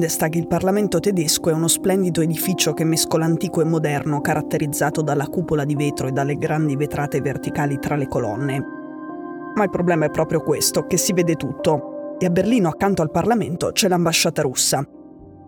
Bundestag, il Parlamento tedesco, è uno splendido edificio che mescola antico e moderno, caratterizzato dalla cupola di vetro e dalle grandi vetrate verticali tra le colonne. Ma il problema è proprio questo, che si vede tutto. E a Berlino, accanto al Parlamento, c'è l'ambasciata russa.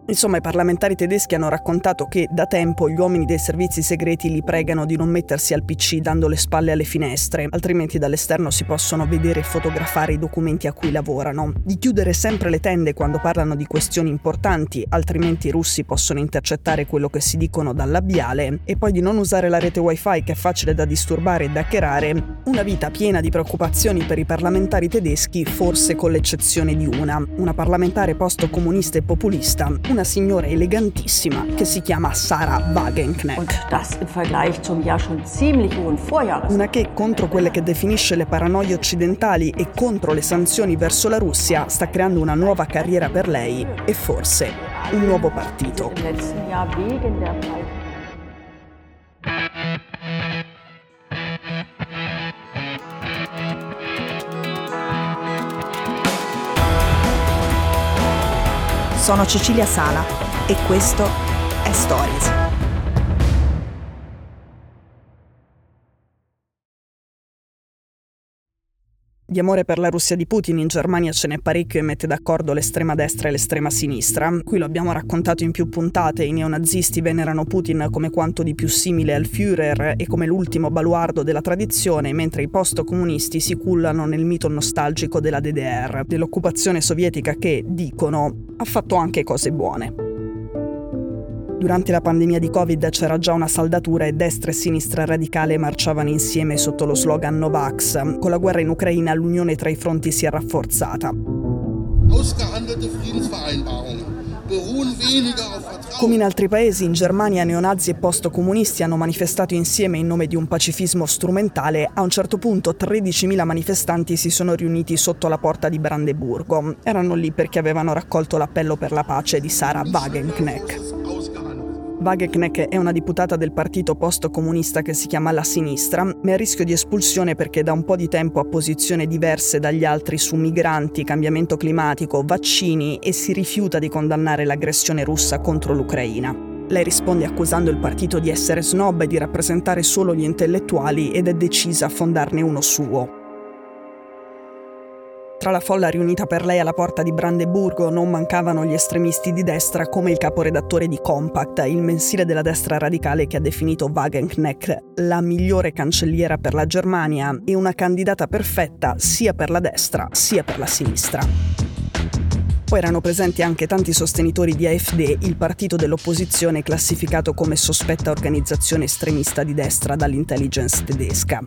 Insomma, i parlamentari tedeschi hanno raccontato che da tempo gli uomini dei servizi segreti li pregano di non mettersi al PC dando le spalle alle finestre, altrimenti dall'esterno si possono vedere e fotografare i documenti a cui lavorano, di chiudere sempre le tende quando parlano di questioni importanti, altrimenti i russi possono intercettare quello che si dicono dal labiale, e poi di non usare la rete wifi che è facile da disturbare e da hackerare, una vita piena di preoccupazioni per i parlamentari tedeschi, forse con l'eccezione di una, una parlamentare post-comunista e populista, una signora elegantissima che si chiama Sarah Wagenknecht. Una che contro quelle che definisce le paranoie occidentali e contro le sanzioni verso la Russia sta creando una nuova carriera per lei e forse un nuovo partito. Sono Cecilia Sala e questo è Stories. Di amore per la Russia di Putin in Germania ce n'è parecchio e mette d'accordo l'estrema destra e l'estrema sinistra. Qui lo abbiamo raccontato in più puntate, i neonazisti venerano Putin come quanto di più simile al Führer e come l'ultimo baluardo della tradizione, mentre i post-comunisti si cullano nel mito nostalgico della DDR, dell'occupazione sovietica che, dicono, ha fatto anche cose buone. Durante la pandemia di Covid c'era già una saldatura e destra e sinistra radicale marciavano insieme sotto lo slogan Novax. Con la guerra in Ucraina l'unione tra i fronti si è rafforzata. Come in altri paesi, in Germania neonazi e post-comunisti hanno manifestato insieme in nome di un pacifismo strumentale. A un certo punto 13.000 manifestanti si sono riuniti sotto la porta di Brandeburgo. Erano lì perché avevano raccolto l'appello per la pace di Sarah Wagenknecht. Wagenknecht è una deputata del partito post-comunista che si chiama La Sinistra, ma è a rischio di espulsione perché da un po' di tempo ha posizioni diverse dagli altri su migranti, cambiamento climatico, vaccini e si rifiuta di condannare l'aggressione russa contro l'Ucraina. Lei risponde accusando il partito di essere snob e di rappresentare solo gli intellettuali ed è decisa a fondarne uno suo. Tra la folla riunita per lei alla porta di Brandeburgo non mancavano gli estremisti di destra come il caporedattore di Compact, il mensile della destra radicale che ha definito Wagenknecht la migliore cancelliera per la Germania e una candidata perfetta sia per la destra sia per la sinistra. Poi erano presenti anche tanti sostenitori di AfD, il partito dell'opposizione classificato come sospetta organizzazione estremista di destra dall'intelligence tedesca.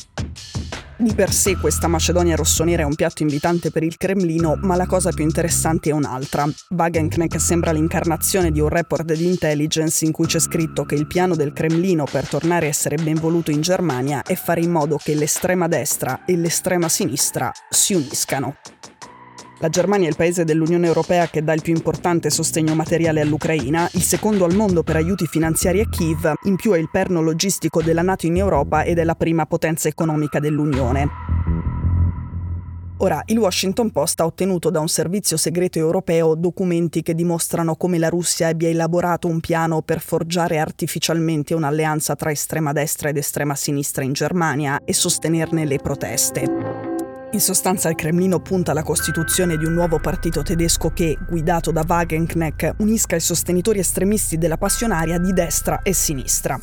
Di per sé questa Macedonia rossonera è un piatto invitante per il Cremlino, ma la cosa più interessante è un'altra. Wagenknecht sembra l'incarnazione di un report di intelligence in cui c'è scritto che il piano del Cremlino per tornare a essere ben voluto in Germania è fare in modo che l'estrema destra e l'estrema sinistra si uniscano. La Germania è il paese dell'Unione Europea che dà il più importante sostegno materiale all'Ucraina, il secondo al mondo per aiuti finanziari a Kiev, in più è il perno logistico della Nato in Europa ed è la prima potenza economica dell'Unione. Ora, il Washington Post ha ottenuto da un servizio segreto europeo documenti che dimostrano come la Russia abbia elaborato un piano per forgiare artificialmente un'alleanza tra estrema destra ed estrema sinistra in Germania e sostenerne le proteste. In sostanza il Cremlino punta alla costituzione di un nuovo partito tedesco che, guidato da Wagenknecht, unisca i sostenitori estremisti della passionaria di destra e sinistra.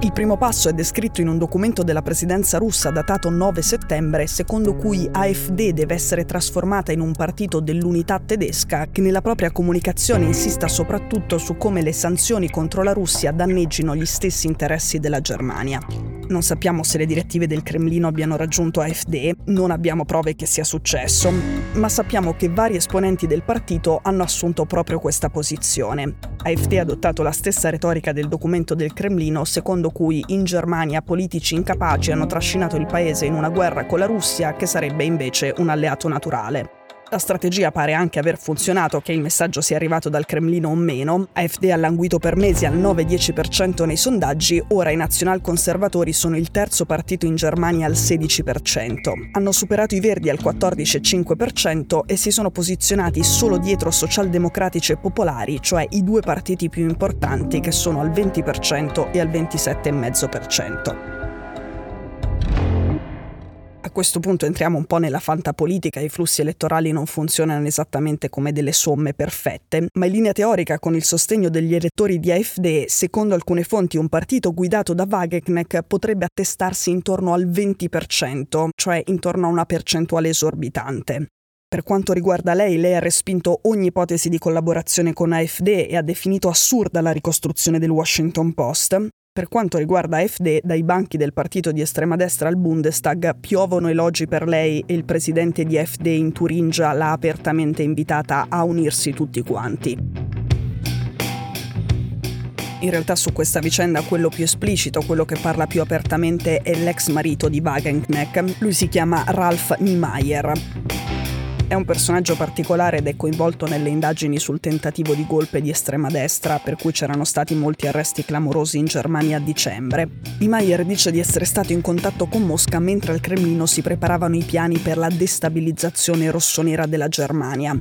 Il primo passo è descritto in un documento della presidenza russa datato 9 settembre, secondo cui AfD deve essere trasformata in un partito dell'unità tedesca che nella propria comunicazione insista soprattutto su come le sanzioni contro la Russia danneggino gli stessi interessi della Germania. Non sappiamo se le direttive del Cremlino abbiano raggiunto AfD, non abbiamo prove che sia successo, ma sappiamo che vari esponenti del partito hanno assunto proprio questa posizione. AfD ha adottato la stessa retorica del documento del Cremlino secondo cui in Germania politici incapaci hanno trascinato il paese in una guerra con la Russia che sarebbe invece un alleato naturale. La strategia pare anche aver funzionato, che il messaggio sia arrivato dal Cremlino o meno. AfD ha languito per mesi al 9-10% nei sondaggi, ora i nazionalconservatori sono il terzo partito in Germania al 16%. Hanno superato i Verdi al 14,5% e si sono posizionati solo dietro socialdemocratici e popolari, cioè i due partiti più importanti che sono al 20% e al 27,5%. A questo punto entriamo un po' nella fantapolitica, i flussi elettorali non funzionano esattamente come delle somme perfette, ma in linea teorica con il sostegno degli elettori di AfD, secondo alcune fonti un partito guidato da Wagenknecht potrebbe attestarsi intorno al 20%, cioè intorno a una percentuale esorbitante. Per quanto riguarda lei, lei ha respinto ogni ipotesi di collaborazione con AfD e ha definito assurda la ricostruzione del Washington Post. Per quanto riguarda AfD, dai banchi del partito di estrema destra al Bundestag piovono elogi per lei e il presidente di AfD in Turingia l'ha apertamente invitata a unirsi tutti quanti. In realtà su questa vicenda quello più esplicito, quello che parla più apertamente è l'ex marito di Wagenknecht. Lui si chiama Ralph Niemeyer. È un personaggio particolare ed è coinvolto nelle indagini sul tentativo di golpe di estrema destra, per cui c'erano stati molti arresti clamorosi in Germania a dicembre. Di Maier dice di essere stato in contatto con Mosca mentre al Cremlino si preparavano i piani per la destabilizzazione rossonera della Germania.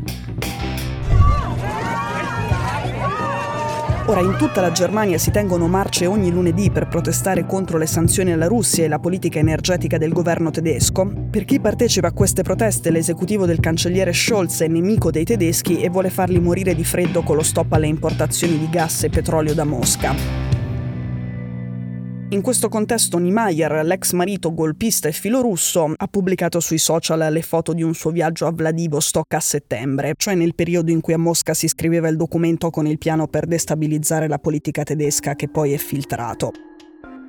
Ora in tutta la Germania si tengono marce ogni lunedì per protestare contro le sanzioni alla Russia e la politica energetica del governo tedesco. Per chi partecipa a queste proteste l'esecutivo del cancelliere Scholz è nemico dei tedeschi e vuole farli morire di freddo con lo stop alle importazioni di gas e petrolio da Mosca. In questo contesto Niemeyer, l'ex marito golpista e filorusso, ha pubblicato sui social le foto di un suo viaggio a Vladivostok a settembre, cioè nel periodo in cui a Mosca si scriveva il documento con il piano per destabilizzare la politica tedesca che poi è filtrato.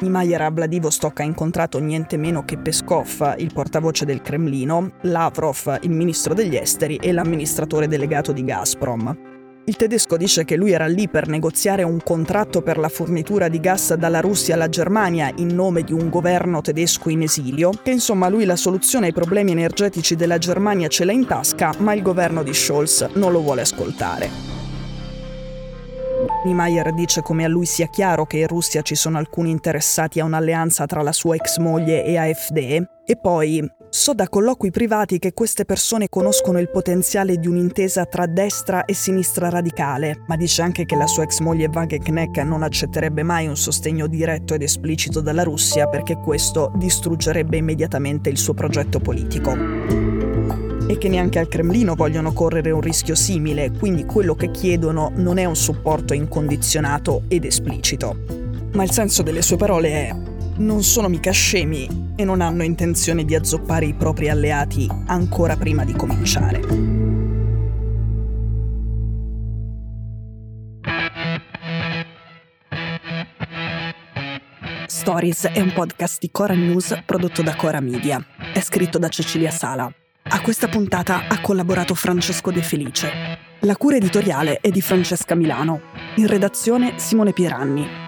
Niemeyer a Vladivostok ha incontrato niente meno che Peskov, il portavoce del Cremlino, Lavrov, il ministro degli esteri e l'amministratore delegato di Gazprom. Il tedesco dice che lui era lì per negoziare un contratto per la fornitura di gas dalla Russia alla Germania in nome di un governo tedesco in esilio, che insomma lui la soluzione ai problemi energetici della Germania ce l'ha in tasca, ma il governo di Scholz non lo vuole ascoltare. Niemeyer dice come a lui sia chiaro che in Russia ci sono alcuni interessati a un'alleanza tra la sua ex moglie e AfD, e poi So da colloqui privati che queste persone conoscono il potenziale di un'intesa tra destra e sinistra radicale, ma dice anche che la sua ex moglie Wagenknecht non accetterebbe mai un sostegno diretto ed esplicito dalla Russia perché questo distruggerebbe immediatamente il suo progetto politico. E che neanche al Cremlino vogliono correre un rischio simile, quindi quello che chiedono non è un supporto incondizionato ed esplicito. Ma il senso delle sue parole è non sono mica scemi e non hanno intenzione di azzoppare i propri alleati ancora prima di cominciare. Stories è un podcast di Cora News prodotto da Cora Media. È scritto da Cecilia Sala. A questa puntata ha collaborato Francesco De Felice. La cura editoriale è di Francesca Milano. In redazione Simone Pieranni.